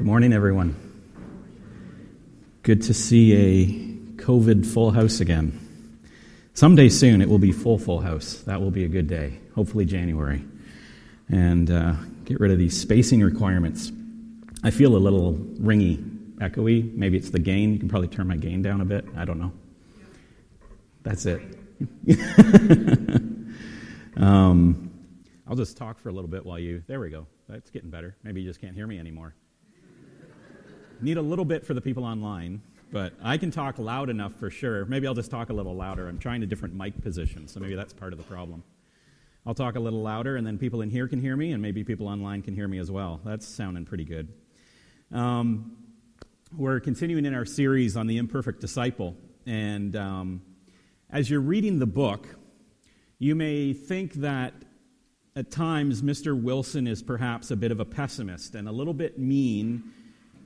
Good morning, everyone. Good to see a COVID full house again. Someday soon it will be full, full house. That will be a good day. Hopefully, January. And uh, get rid of these spacing requirements. I feel a little ringy, echoey. Maybe it's the gain. You can probably turn my gain down a bit. I don't know. That's it. um, I'll just talk for a little bit while you. There we go. That's getting better. Maybe you just can't hear me anymore. Need a little bit for the people online, but I can talk loud enough for sure. Maybe I'll just talk a little louder. I'm trying a different mic position, so maybe that's part of the problem. I'll talk a little louder, and then people in here can hear me, and maybe people online can hear me as well. That's sounding pretty good. Um, we're continuing in our series on the imperfect disciple, and um, as you're reading the book, you may think that at times Mr. Wilson is perhaps a bit of a pessimist and a little bit mean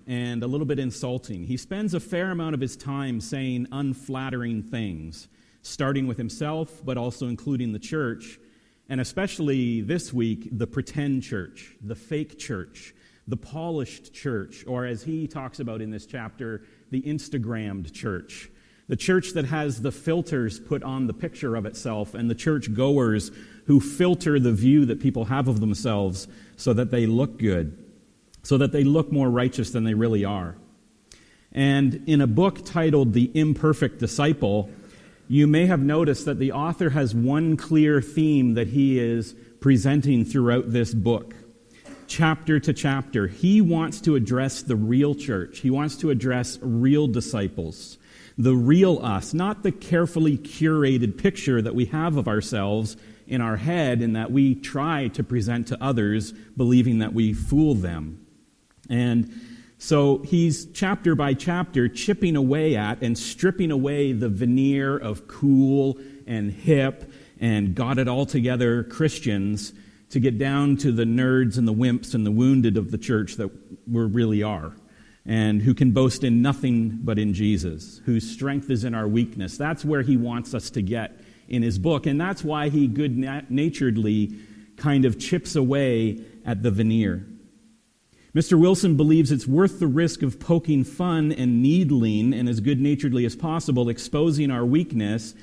and a little bit insulting. He spends a fair amount of his time saying unflattering things, starting with himself, but also including the church, and especially this week, the pretend church, the fake church, the polished church, or as he talks about in this chapter, the Instagrammed church. The church that has the filters put on the picture of itself, and the church goers who filter the view that people have of themselves so that they look good so that they look more righteous than they really are. And in a book titled The Imperfect Disciple, you may have noticed that the author has one clear theme that he is presenting throughout this book. Chapter to chapter, he wants to address the real church. He wants to address real disciples, the real us, not the carefully curated picture that we have of ourselves in our head and that we try to present to others, believing that we fool them. And so he's chapter by chapter chipping away at and stripping away the veneer of cool and hip and got it all together Christians to get down to the nerds and the wimps and the wounded of the church that we really are and who can boast in nothing but in Jesus, whose strength is in our weakness. That's where he wants us to get in his book, and that's why he good naturedly kind of chips away at the veneer. Mr. Wilson believes it's worth the risk of poking fun and needling, and as good naturedly as possible, exposing our weakness,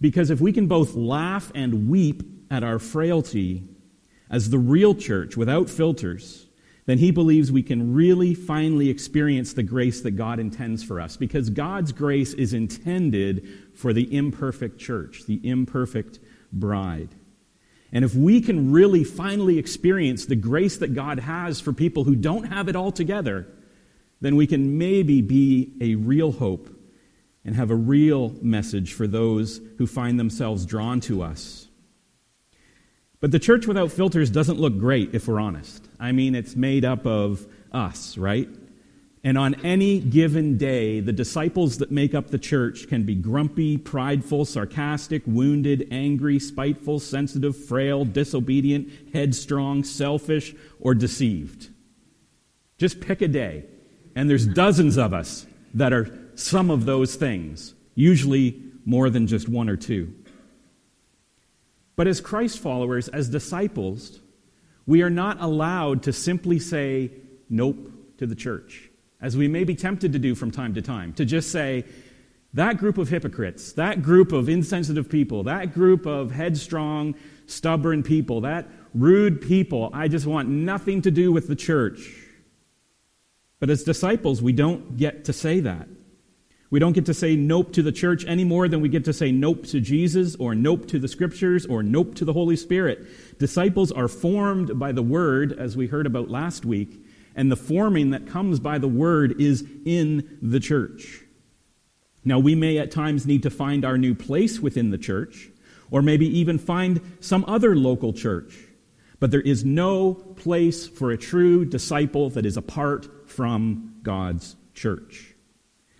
because if we can both laugh and weep at our frailty as the real church without filters, then he believes we can really finally experience the grace that God intends for us, because God's grace is intended for the imperfect church, the imperfect bride. And if we can really finally experience the grace that God has for people who don't have it all together, then we can maybe be a real hope and have a real message for those who find themselves drawn to us. But the church without filters doesn't look great, if we're honest. I mean, it's made up of us, right? And on any given day, the disciples that make up the church can be grumpy, prideful, sarcastic, wounded, angry, spiteful, sensitive, frail, disobedient, headstrong, selfish, or deceived. Just pick a day. And there's dozens of us that are some of those things, usually more than just one or two. But as Christ followers, as disciples, we are not allowed to simply say nope to the church as we may be tempted to do from time to time, to just say, that group of hypocrites, that group of insensitive people, that group of headstrong, stubborn people, that rude people, I just want nothing to do with the church. But as disciples, we don't get to say that. We don't get to say nope to the church any more than we get to say nope to Jesus or nope to the scriptures or nope to the Holy Spirit. Disciples are formed by the word, as we heard about last week, and the forming that comes by the word is in the church. Now, we may at times need to find our new place within the church, or maybe even find some other local church. But there is no place for a true disciple that is apart from God's church.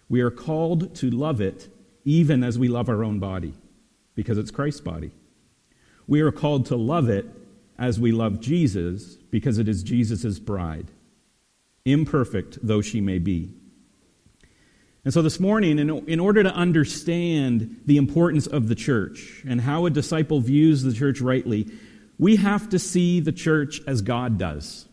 We are called to love it even as we love our own body, because it's Christ's body. We are called to love it as we love Jesus, because it is Jesus' bride imperfect though she may be. And so this morning, in, in order to understand the importance of the church and how a disciple views the church rightly, we have to see the church as God does.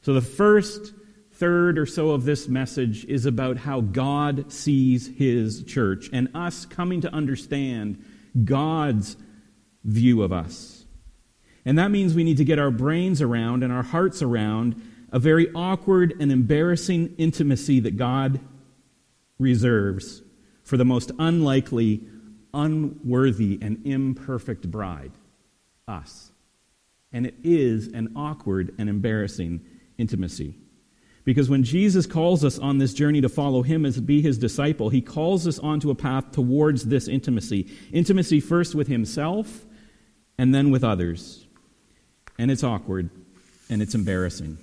So the first third or so of this message is about how God sees his church and us coming to understand God's view of us. And that means we need to get our brains around and our hearts around a very awkward and embarrassing intimacy that God reserves for the most unlikely, unworthy, and imperfect bride us. And it is an awkward and embarrassing intimacy. Because when Jesus calls us on this journey to follow him as be his disciple, he calls us onto a path towards this intimacy. Intimacy first with himself and then with others. And it's awkward and it's embarrassing.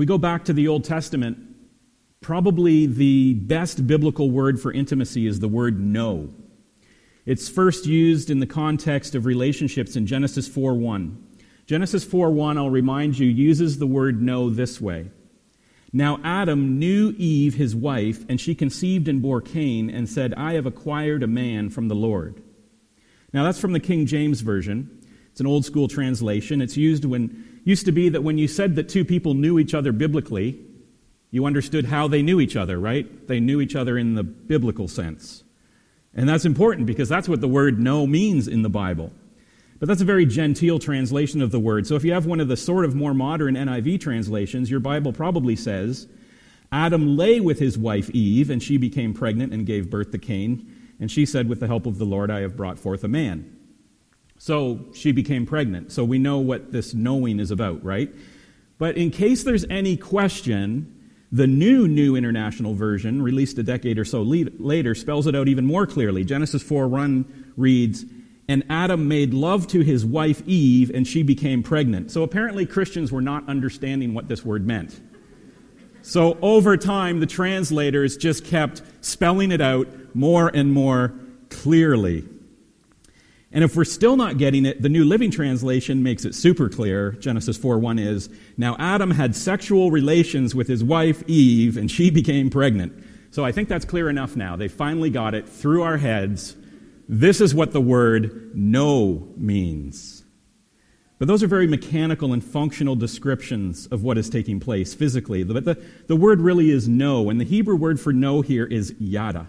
We go back to the Old Testament, probably the best biblical word for intimacy is the word know. It's first used in the context of relationships in Genesis 4:1. Genesis 4:1, I'll remind you, uses the word know this way. Now Adam knew Eve, his wife, and she conceived and bore Cain and said, I have acquired a man from the Lord. Now that's from the King James Version. It's an old school translation. It's used when used to be that when you said that two people knew each other biblically, you understood how they knew each other, right? They knew each other in the biblical sense. And that's important because that's what the word know means in the Bible. But that's a very genteel translation of the word. So if you have one of the sort of more modern NIV translations, your Bible probably says, Adam lay with his wife Eve, and she became pregnant and gave birth to Cain. And she said, With the help of the Lord, I have brought forth a man. So she became pregnant. So we know what this knowing is about, right? But in case there's any question, the new New International Version, released a decade or so later, spells it out even more clearly. Genesis 4 1 reads, And Adam made love to his wife Eve, and she became pregnant. So apparently Christians were not understanding what this word meant. So over time, the translators just kept spelling it out more and more clearly. And if we're still not getting it, the New Living Translation makes it super clear. Genesis 4 1 is Now Adam had sexual relations with his wife Eve, and she became pregnant. So I think that's clear enough now. They finally got it through our heads. This is what the word know means. But those are very mechanical and functional descriptions of what is taking place physically. But the, the word really is know, and the Hebrew word for know here is yada.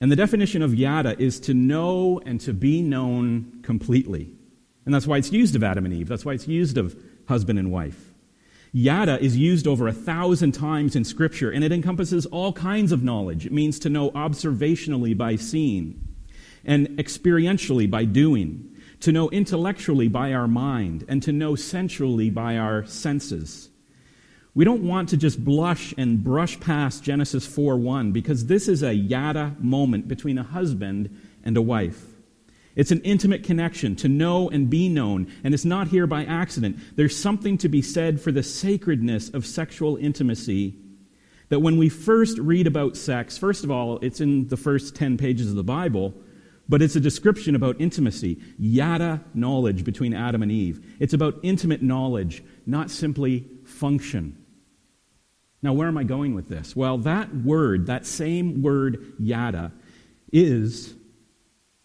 And the definition of yada is to know and to be known completely. And that's why it's used of Adam and Eve. That's why it's used of husband and wife. Yada is used over a thousand times in Scripture, and it encompasses all kinds of knowledge. It means to know observationally by seeing, and experientially by doing, to know intellectually by our mind, and to know sensually by our senses. We don't want to just blush and brush past Genesis 4:1 because this is a yada moment between a husband and a wife. It's an intimate connection to know and be known, and it's not here by accident. There's something to be said for the sacredness of sexual intimacy. That when we first read about sex, first of all, it's in the first 10 pages of the Bible, but it's a description about intimacy, yada knowledge between Adam and Eve. It's about intimate knowledge, not simply function. Now, where am I going with this? Well, that word, that same word, yada, is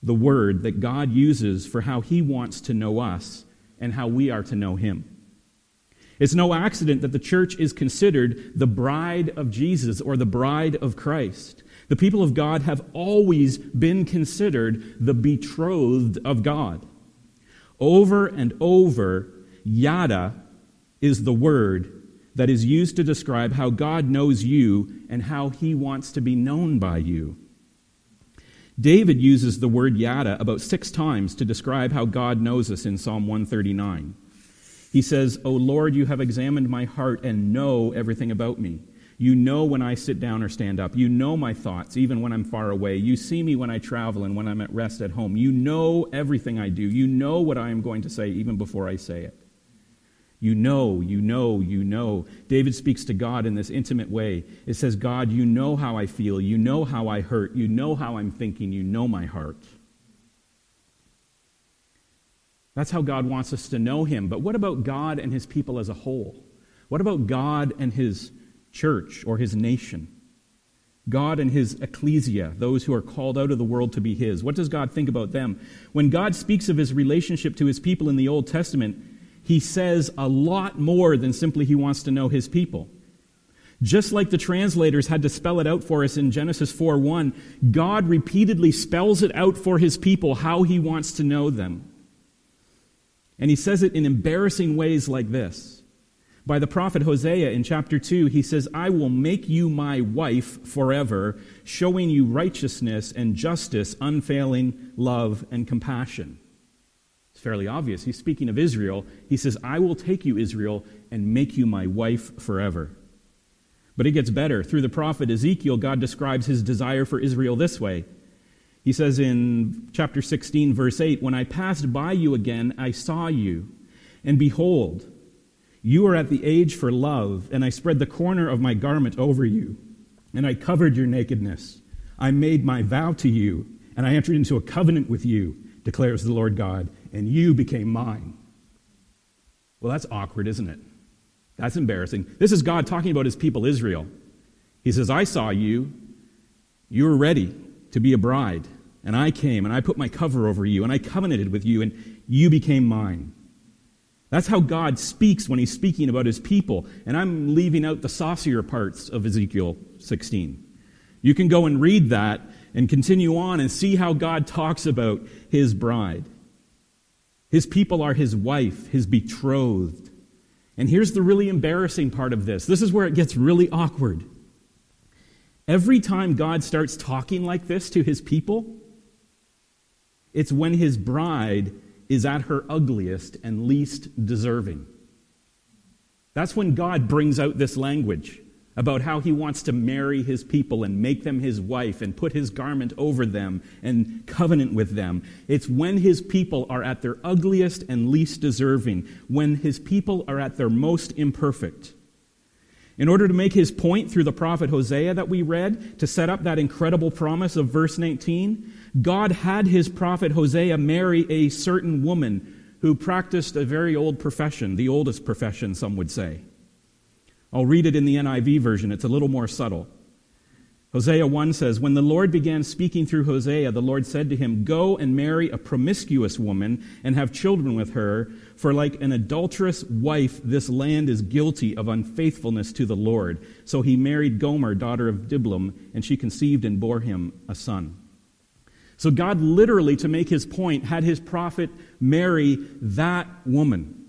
the word that God uses for how he wants to know us and how we are to know him. It's no accident that the church is considered the bride of Jesus or the bride of Christ. The people of God have always been considered the betrothed of God. Over and over, yada is the word that is used to describe how God knows you and how he wants to be known by you. David uses the word yada about six times to describe how God knows us in Psalm 139. He says, O Lord, you have examined my heart and know everything about me. You know when I sit down or stand up. You know my thoughts, even when I'm far away. You see me when I travel and when I'm at rest at home. You know everything I do. You know what I am going to say even before I say it. You know, you know, you know. David speaks to God in this intimate way. It says, God, you know how I feel. You know how I hurt. You know how I'm thinking. You know my heart. That's how God wants us to know Him. But what about God and His people as a whole? What about God and His church or His nation? God and His ecclesia, those who are called out of the world to be His. What does God think about them? When God speaks of His relationship to His people in the Old Testament, he says a lot more than simply he wants to know his people. Just like the translators had to spell it out for us in Genesis 4 1, God repeatedly spells it out for his people how he wants to know them. And he says it in embarrassing ways like this. By the prophet Hosea in chapter 2, he says, I will make you my wife forever, showing you righteousness and justice, unfailing love and compassion. Fairly obvious. He's speaking of Israel. He says, I will take you, Israel, and make you my wife forever. But it gets better. Through the prophet Ezekiel, God describes his desire for Israel this way. He says in chapter 16, verse 8, When I passed by you again, I saw you, and behold, you are at the age for love, and I spread the corner of my garment over you, and I covered your nakedness. I made my vow to you, and I entered into a covenant with you, declares the Lord God, and you became mine. Well, that's awkward, isn't it? That's embarrassing. This is God talking about his people, Israel. He says, I saw you. You were ready to be a bride. And I came and I put my cover over you and I covenanted with you and you became mine. That's how God speaks when he's speaking about his people. And I'm leaving out the saucier parts of Ezekiel 16. You can go and read that and continue on and see how God talks about his bride. His people are his wife, his betrothed. And here's the really embarrassing part of this this is where it gets really awkward. Every time God starts talking like this to his people, it's when his bride is at her ugliest and least deserving. That's when God brings out this language about how he wants to marry his people and make them his wife and put his garment over them and covenant with them. It's when his people are at their ugliest and least deserving, when his people are at their most imperfect. In order to make his point through the prophet Hosea that we read, to set up that incredible promise of verse 19, God had his prophet Hosea marry a certain woman who practiced a very old profession, the oldest profession, some would say. I'll read it in the NIV version, it's a little more subtle. Hosea 1 says, When the Lord began speaking through Hosea, the Lord said to him, Go and marry a promiscuous woman and have children with her, for like an adulterous wife, this land is guilty of unfaithfulness to the Lord. So he married Gomer, daughter of Diblaim, and she conceived and bore him a son. So God literally, to make his point, had his prophet marry that woman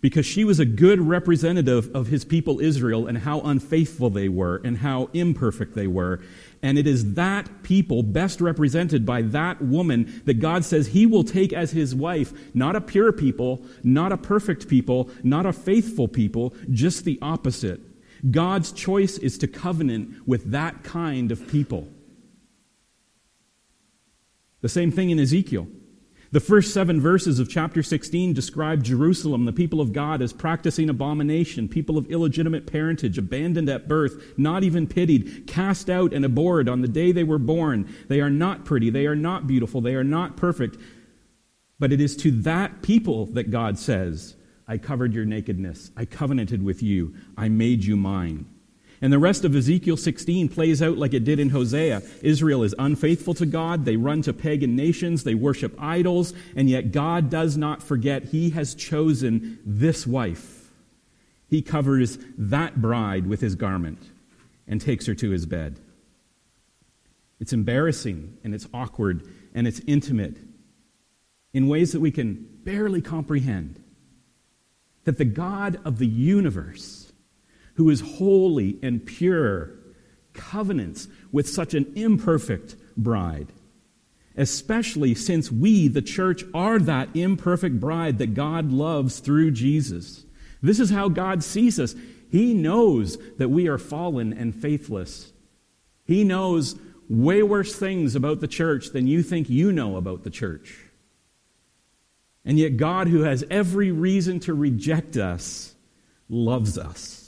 because she was a good representative of his people Israel and how unfaithful they were and how imperfect they were. And it is that people, best represented by that woman, that God says he will take as his wife, not a pure people, not a perfect people, not a faithful people, just the opposite. God's choice is to covenant with that kind of people. The same thing in Ezekiel. The first seven verses of chapter 16 describe Jerusalem, the people of God, as practicing abomination, people of illegitimate parentage, abandoned at birth, not even pitied, cast out and abhorred on the day they were born. They are not pretty, they are not beautiful, they are not perfect. But it is to that people that God says, I covered your nakedness, I covenanted with you, I made you mine. And the rest of Ezekiel 16 plays out like it did in Hosea. Israel is unfaithful to God. They run to pagan nations. They worship idols. And yet God does not forget He has chosen this wife. He covers that bride with His garment and takes her to His bed. It's embarrassing and it's awkward and it's intimate in ways that we can barely comprehend. That the God of the universe who is holy and pure, covenants with such an imperfect bride. Especially since we, the church, are that imperfect bride that God loves through Jesus. This is how God sees us. He knows that we are fallen and faithless. He knows way worse things about the church than you think you know about the church. And yet, God, who has every reason to reject us, loves us.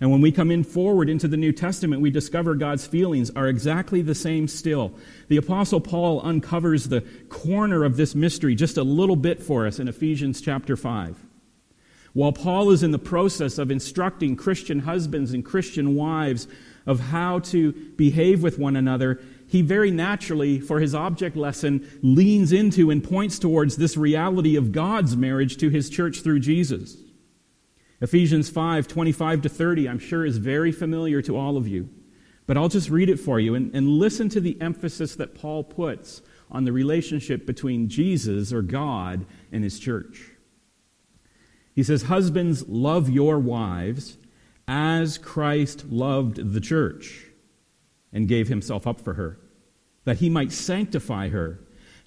And when we come in forward into the New Testament, we discover God's feelings are exactly the same still. The Apostle Paul uncovers the corner of this mystery just a little bit for us in Ephesians chapter 5. While Paul is in the process of instructing Christian husbands and Christian wives of how to behave with one another, he very naturally, for his object lesson, leans into and points towards this reality of God's marriage to his church through Jesus. Ephesians 5 25 to 30, I'm sure, is very familiar to all of you. But I'll just read it for you and, and listen to the emphasis that Paul puts on the relationship between Jesus or God and his church. He says, Husbands, love your wives as Christ loved the church and gave himself up for her, that he might sanctify her,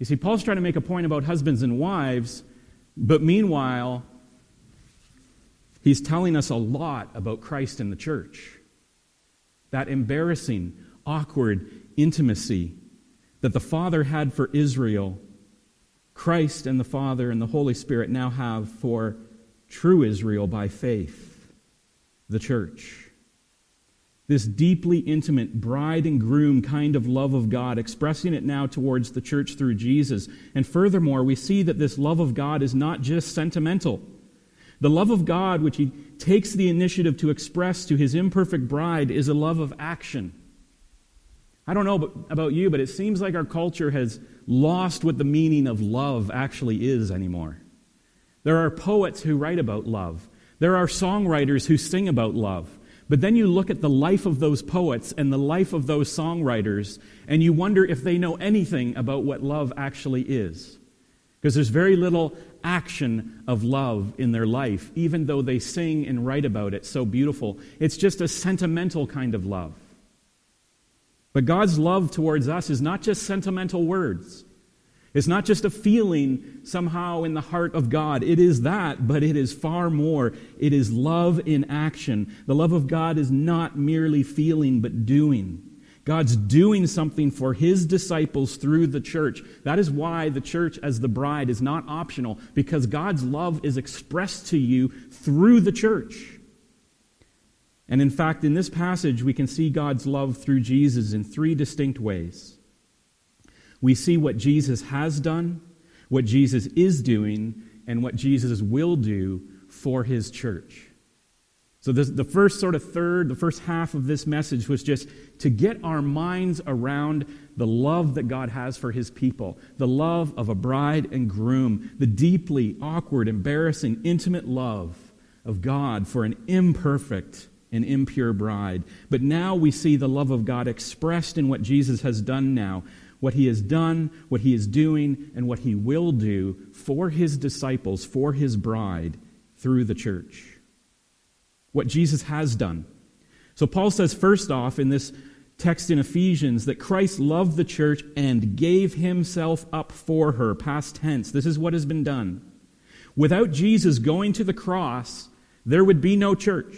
You see, Paul's trying to make a point about husbands and wives but meanwhile, he's telling us a lot about Christ and the church. That embarrassing, awkward intimacy that the Father had for Israel, Christ and the Father and the Holy Spirit now have for true Israel by faith, the church this deeply intimate bride and groom kind of love of God, expressing it now towards the church through Jesus. And furthermore, we see that this love of God is not just sentimental. The love of God, which he takes the initiative to express to his imperfect bride, is a love of action. I don't know about you, but it seems like our culture has lost what the meaning of love actually is anymore. There are poets who write about love. There are songwriters who sing about love. But then you look at the life of those poets and the life of those songwriters, and you wonder if they know anything about what love actually is. Because there's very little action of love in their life, even though they sing and write about it so beautiful. It's just a sentimental kind of love. But God's love towards us is not just sentimental words. It's not just a feeling somehow in the heart of God. It is that, but it is far more. It is love in action. The love of God is not merely feeling, but doing. God's doing something for his disciples through the church. That is why the church as the bride is not optional, because God's love is expressed to you through the church. And in fact, in this passage, we can see God's love through Jesus in three distinct ways. We see what Jesus has done, what Jesus is doing, and what Jesus will do for his church. So, this, the first sort of third, the first half of this message was just to get our minds around the love that God has for his people, the love of a bride and groom, the deeply awkward, embarrassing, intimate love of God for an imperfect and impure bride. But now we see the love of God expressed in what Jesus has done now what he has done, what he is doing, and what he will do for his disciples, for his bride, through the church. What Jesus has done. So Paul says, first off, in this text in Ephesians, that Christ loved the church and gave himself up for her, past tense. This is what has been done. Without Jesus going to the cross, there would be no church.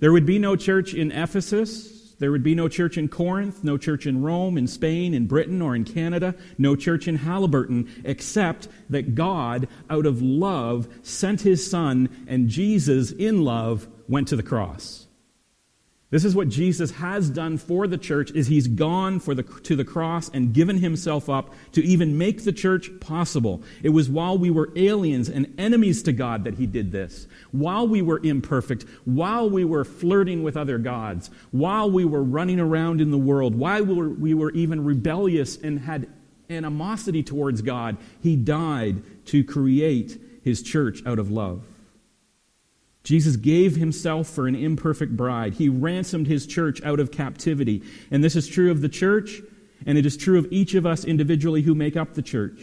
There would be no church in Ephesus. There would be no church in Corinth, no church in Rome, in Spain, in Britain, or in Canada, no church in Haliburton, except that God, out of love, sent his Son, and Jesus, in love, went to the cross. This is what Jesus has done for the church is he's gone for the, to the cross and given himself up to even make the church possible. It was while we were aliens and enemies to God that he did this. While we were imperfect, while we were flirting with other gods, while we were running around in the world, while we were, we were even rebellious and had animosity towards God, he died to create his church out of love. Jesus gave himself for an imperfect bride. He ransomed his church out of captivity. And this is true of the church, and it is true of each of us individually who make up the church.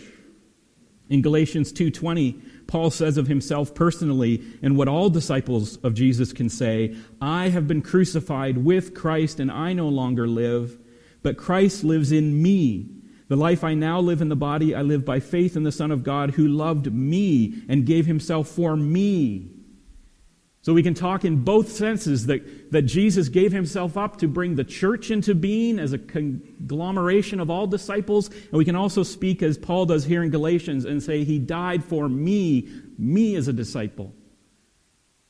In Galatians 2:20, Paul says of himself personally and what all disciples of Jesus can say, I have been crucified with Christ and I no longer live, but Christ lives in me. The life I now live in the body I live by faith in the Son of God who loved me and gave himself for me So we can talk in both senses that, that Jesus gave himself up to bring the church into being as a conglomeration of all disciples. And we can also speak, as Paul does here in Galatians, and say, He died for me, me as a disciple.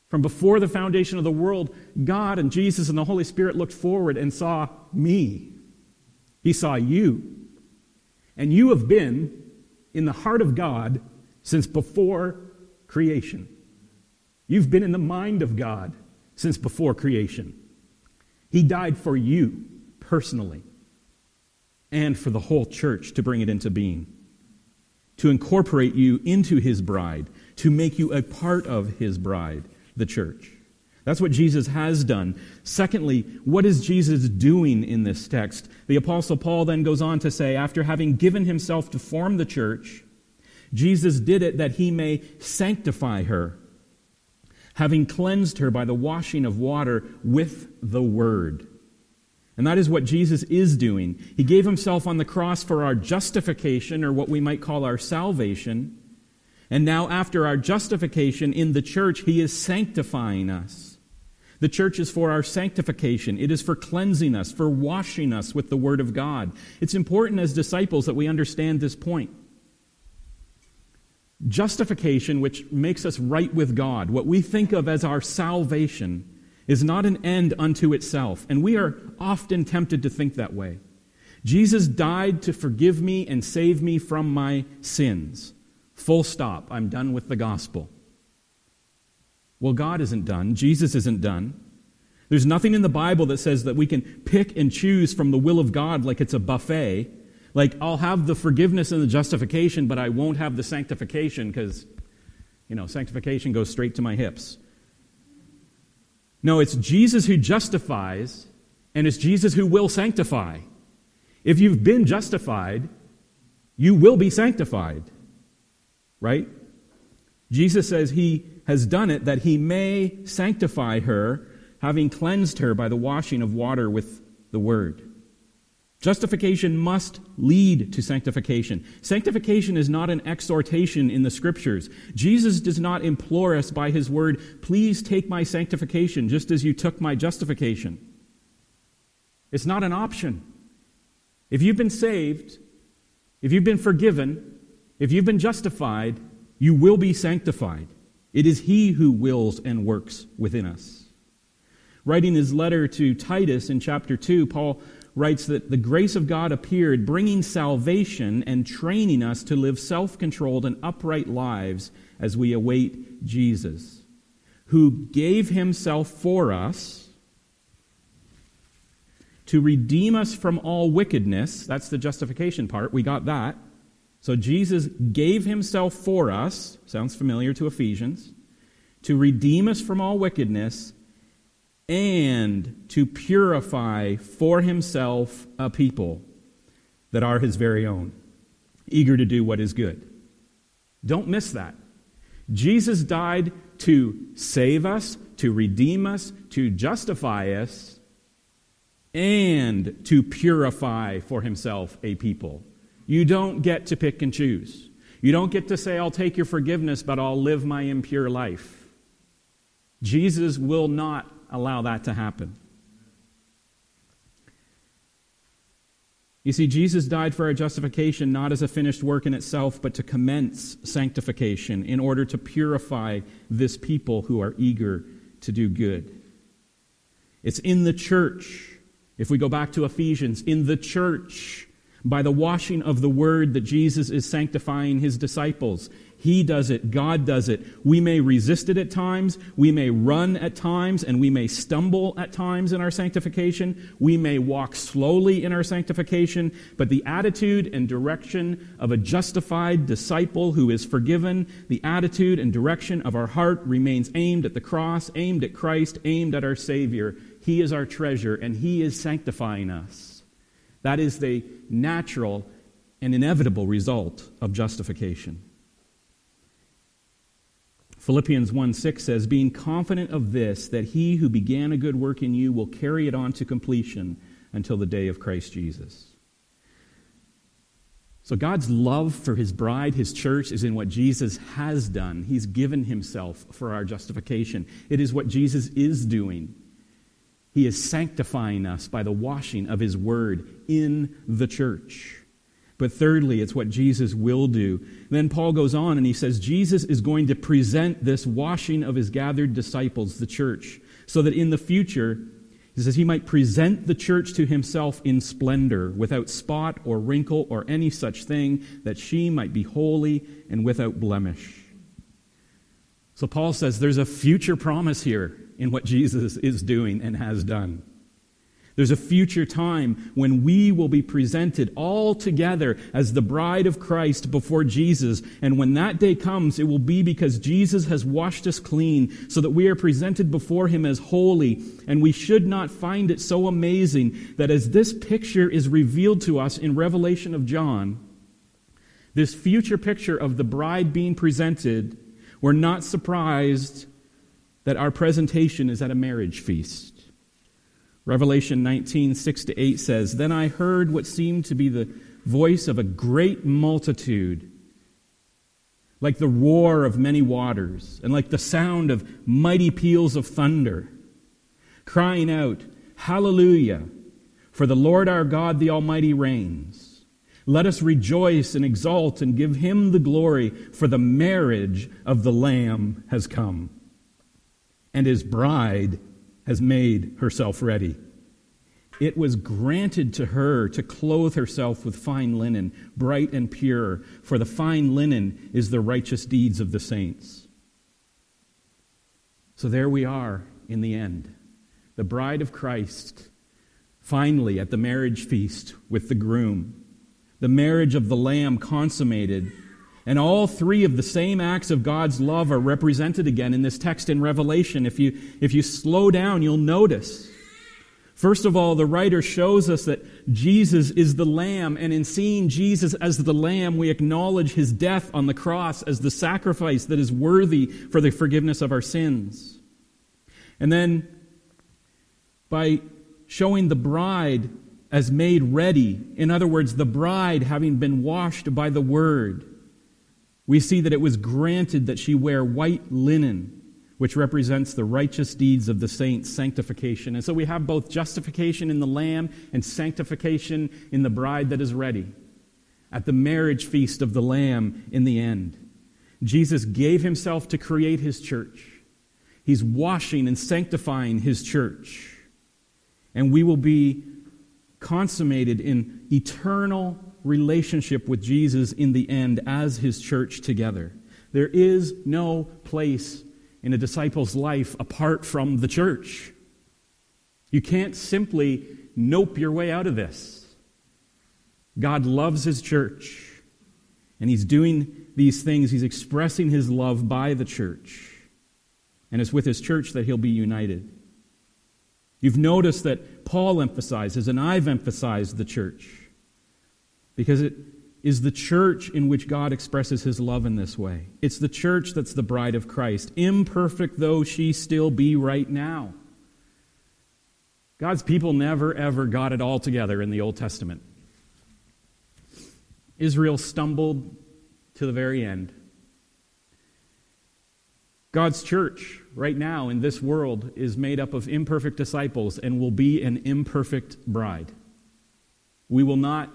From before the foundation of the world, God and Jesus and the Holy Spirit looked forward and saw me. He saw you. And you have been in the heart of God since before creation. You've been in the mind of God since before creation. He died for you personally and for the whole church to bring it into being, to incorporate you into his bride, to make you a part of his bride, the church. That's what Jesus has done. Secondly, what is Jesus doing in this text? The Apostle Paul then goes on to say, after having given himself to form the church, Jesus did it that he may sanctify her having cleansed her by the washing of water with the word. And that is what Jesus is doing. He gave himself on the cross for our justification, or what we might call our salvation. And now, after our justification in the church, he is sanctifying us. The church is for our sanctification. It is for cleansing us, for washing us with the Word of God. It's important as disciples that we understand this point. Justification, which makes us right with God, what we think of as our salvation, is not an end unto itself. And we are often tempted to think that way. Jesus died to forgive me and save me from my sins. Full stop. I'm done with the gospel. Well, God isn't done. Jesus isn't done. There's nothing in the Bible that says that we can pick and choose from the will of God like it's a buffet like, I'll have the forgiveness and the justification, but I won't have the sanctification because, you know, sanctification goes straight to my hips. No, it's Jesus who justifies, and it's Jesus who will sanctify. If you've been justified, you will be sanctified. Right? Jesus says he has done it that he may sanctify her, having cleansed her by the washing of water with the word. Justification must lead to sanctification. Sanctification is not an exhortation in the scriptures. Jesus does not implore us by his word, please take my sanctification just as you took my justification. It's not an option. If you've been saved, if you've been forgiven, if you've been justified, you will be sanctified. It is he who wills and works within us. Writing his letter to Titus in chapter 2, Paul writes that the grace of God appeared, bringing salvation and training us to live self controlled and upright lives as we await Jesus, who gave himself for us to redeem us from all wickedness. That's the justification part. We got that. So Jesus gave himself for us. Sounds familiar to Ephesians. To redeem us from all wickedness and to purify for himself a people that are his very own, eager to do what is good. Don't miss that. Jesus died to save us, to redeem us, to justify us, and to purify for himself a people. You don't get to pick and choose. You don't get to say, I'll take your forgiveness, but I'll live my impure life. Jesus will not allow that to happen. You see, Jesus died for our justification not as a finished work in itself, but to commence sanctification in order to purify this people who are eager to do good. It's in the church. If we go back to Ephesians, in the church, by the washing of the word that Jesus is sanctifying his disciples. He does it. God does it. We may resist it at times. We may run at times and we may stumble at times in our sanctification. We may walk slowly in our sanctification. But the attitude and direction of a justified disciple who is forgiven, the attitude and direction of our heart remains aimed at the cross, aimed at Christ, aimed at our Savior. He is our treasure and He is sanctifying us. That is the natural and inevitable result of justification. Philippians 1 6 says, Being confident of this, that he who began a good work in you will carry it on to completion until the day of Christ Jesus. So, God's love for his bride, his church, is in what Jesus has done. He's given himself for our justification. It is what Jesus is doing. He is sanctifying us by the washing of his word in the church. But thirdly, it's what Jesus will do. Then Paul goes on and he says Jesus is going to present this washing of his gathered disciples, the church, so that in the future he says he might present the church to himself in splendor, without spot or wrinkle or any such thing, that she might be holy and without blemish. So Paul says there's a future promise here in what Jesus is doing and has done. There's a future time when we will be presented all together as the bride of Christ before Jesus. And when that day comes, it will be because Jesus has washed us clean so that we are presented before him as holy. And we should not find it so amazing that as this picture is revealed to us in Revelation of John, this future picture of the bride being presented, we're not surprised that our presentation is at a marriage feast. Revelation 19, 6 to 8 says, Then I heard what seemed to be the voice of a great multitude, like the roar of many waters, and like the sound of mighty peals of thunder, crying out, Hallelujah! For the Lord our God, the Almighty, reigns. Let us rejoice and exult and give him the glory, for the marriage of the Lamb has come, and his bride has made herself ready. It was granted to her to clothe herself with fine linen, bright and pure, for the fine linen is the righteous deeds of the saints. So there we are in the end, the bride of Christ, finally at the marriage feast with the groom, the marriage of the Lamb consummated and all three of the same acts of God's love are represented again in this text in Revelation. If you, if you slow down, you'll notice. First of all, the writer shows us that Jesus is the Lamb, and in seeing Jesus as the Lamb, we acknowledge his death on the cross as the sacrifice that is worthy for the forgiveness of our sins. And then, by showing the bride as made ready, in other words, the bride having been washed by the Word, we see that it was granted that she wear white linen, which represents the righteous deeds of the saints' sanctification. And so we have both justification in the Lamb and sanctification in the bride that is ready at the marriage feast of the Lamb in the end. Jesus gave himself to create his church. He's washing and sanctifying his church. And we will be consummated in eternal relationship with Jesus in the end as his church together. There is no place in a disciple's life apart from the church. You can't simply nope your way out of this. God loves his church, and he's doing these things. He's expressing his love by the church. And it's with his church that he'll be united. You've noticed that Paul emphasizes, and I've emphasized the church because it is the church in which God expresses his love in this way. It's the church that's the bride of Christ, imperfect though she still be right now. God's people never, ever got it all together in the Old Testament. Israel stumbled to the very end. God's church, right now in this world, is made up of imperfect disciples and will be an imperfect bride. We will not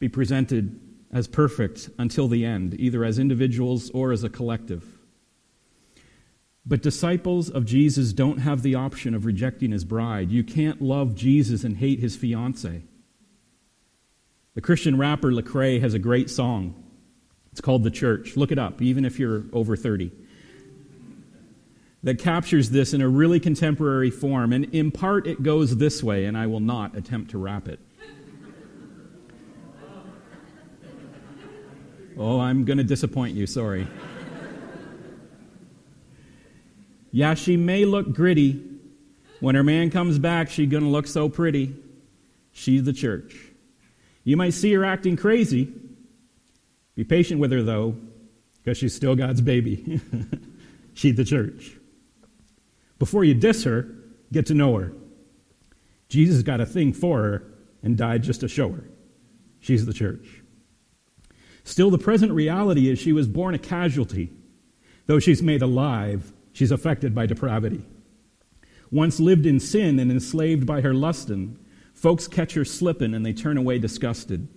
be presented as perfect until the end, either as individuals or as a collective. But disciples of Jesus don't have the option of rejecting his bride. You can't love Jesus and hate his fiance. The Christian rapper Lecrae has a great song. It's called The Church. Look it up, even if you're over 30. That captures this in a really contemporary form. And in part, it goes this way, and I will not attempt to rap it. Oh, I'm going to disappoint you, sorry. yeah, she may look gritty. When her man comes back, she's going to look so pretty. She's the church. You might see her acting crazy. Be patient with her, though, because she's still God's baby. she's the church. Before you diss her, get to know her. Jesus got a thing for her and died just to show her. She's the church. Still, the present reality is she was born a casualty. Though she's made alive, she's affected by depravity. Once lived in sin and enslaved by her lustin', folks catch her slippin' and they turn away disgusted.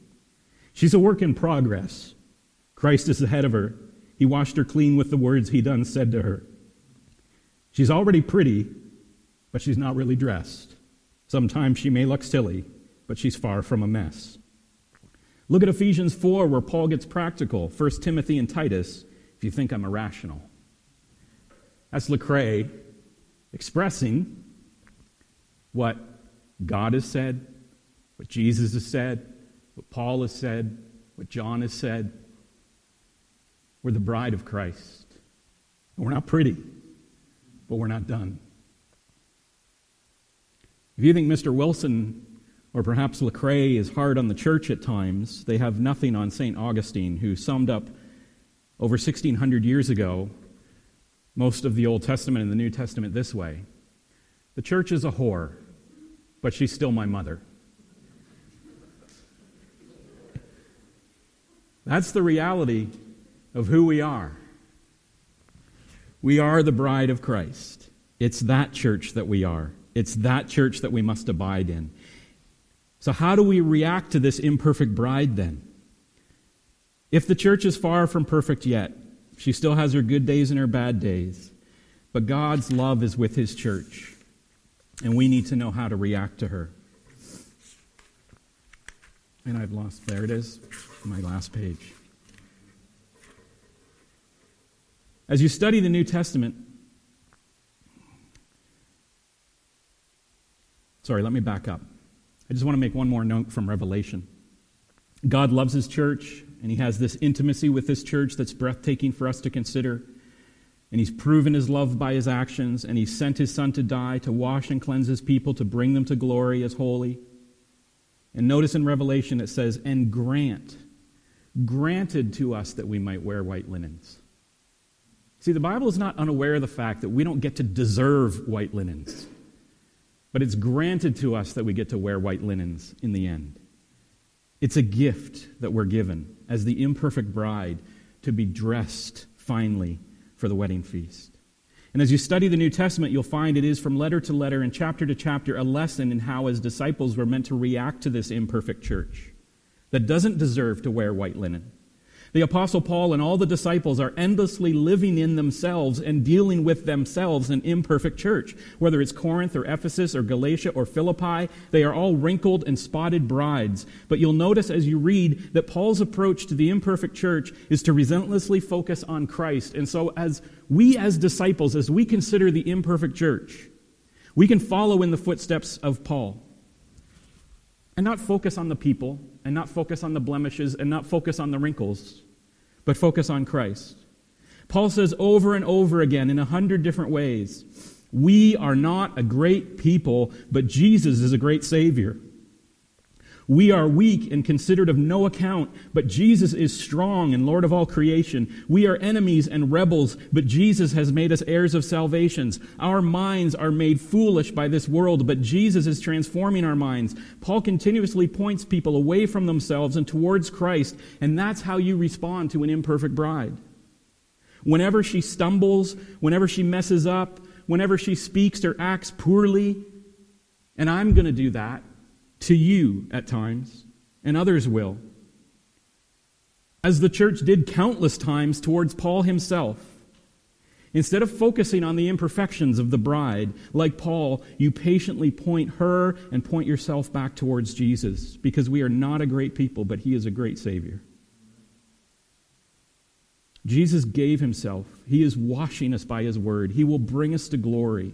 She's a work in progress. Christ is ahead of her. He washed her clean with the words he done said to her. She's already pretty, but she's not really dressed. Sometimes she may look silly, but she's far from a mess. Look at Ephesians 4, where Paul gets practical. 1 Timothy and Titus, if you think I'm irrational. That's Lecrae expressing what God has said, what Jesus has said, what Paul has said, what John has said. We're the bride of Christ. And we're not pretty, but we're not done. If you think Mr. Wilson or perhaps Lecrae is hard on the church at times, they have nothing on St. Augustine, who summed up over 1600 years ago most of the Old Testament and the New Testament this way The church is a whore, but she's still my mother. That's the reality of who we are. We are the bride of Christ. It's that church that we are. It's that church that we must abide in. So, how do we react to this imperfect bride then? If the church is far from perfect yet, she still has her good days and her bad days, but God's love is with his church, and we need to know how to react to her. And I've lost, there it is, my last page. As you study the New Testament, sorry, let me back up. I just want to make one more note from Revelation. God loves his church, and he has this intimacy with this church that's breathtaking for us to consider. And he's proven his love by his actions, and he sent his son to die to wash and cleanse his people, to bring them to glory as holy. And notice in Revelation it says, and grant, granted to us that we might wear white linens. See, the Bible is not unaware of the fact that we don't get to deserve white linens. But it's granted to us that we get to wear white linens in the end. It's a gift that we're given as the imperfect bride to be dressed finely for the wedding feast. And as you study the New Testament, you'll find it is from letter to letter and chapter to chapter a lesson in how, as disciples, we're meant to react to this imperfect church that doesn't deserve to wear white linen. The Apostle Paul and all the disciples are endlessly living in themselves and dealing with themselves an imperfect church. Whether it's Corinth or Ephesus or Galatia or Philippi, they are all wrinkled and spotted brides. But you'll notice as you read that Paul's approach to the imperfect church is to relentlessly focus on Christ. And so, as we as disciples, as we consider the imperfect church, we can follow in the footsteps of Paul and not focus on the people and not focus on the blemishes and not focus on the wrinkles, but focus on Christ. Paul says over and over again in a hundred different ways, we are not a great people, but Jesus is a great Savior. We are weak and considered of no account, but Jesus is strong and Lord of all creation. We are enemies and rebels, but Jesus has made us heirs of salvations. Our minds are made foolish by this world, but Jesus is transforming our minds. Paul continuously points people away from themselves and towards Christ, and that's how you respond to an imperfect bride. Whenever she stumbles, whenever she messes up, whenever she speaks or acts poorly, and I'm going to do that to you at times, and others will. As the church did countless times towards Paul himself. Instead of focusing on the imperfections of the bride, like Paul, you patiently point her and point yourself back towards Jesus because we are not a great people, but he is a great Savior. Jesus gave himself. He is washing us by his word. He will bring us to glory.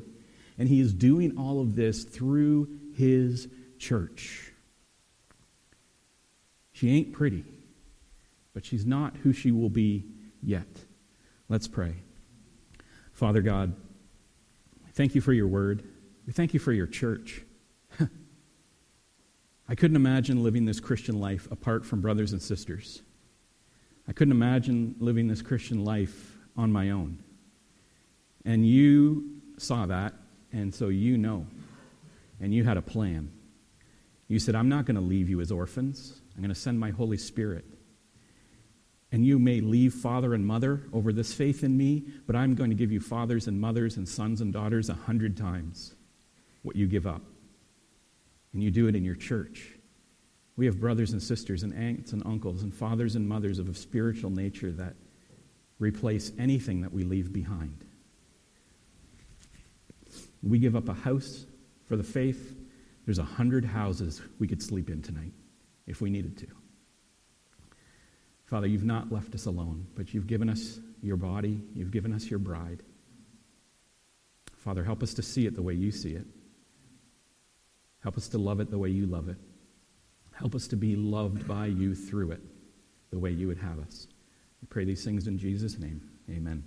And he is doing all of this through his church. She ain't pretty, but she's not who she will be yet. Let's pray. Father God, thank you for your word. We thank you for your church. I couldn't imagine living this Christian life apart from brothers and sisters. I couldn't imagine living this Christian life on my own. And you saw that, and so you know, and you had a plan. You said, I'm not going to leave you as orphans. I'm going to send my Holy Spirit. And you may leave father and mother over this faith in me, but I'm going to give you fathers and mothers and sons and daughters a hundred times what you give up. And you do it in your church. We have brothers and sisters and aunts and uncles and fathers and mothers of a spiritual nature that replace anything that we leave behind. We give up a house for the faith. There's a hundred houses we could sleep in tonight if we needed to. Father, you've not left us alone, but you've given us your body, you've given us your bride. Father, help us to see it the way you see it. Help us to love it the way you love it. Help us to be loved by you through it the way you would have us. We pray these things in Jesus' name. Amen.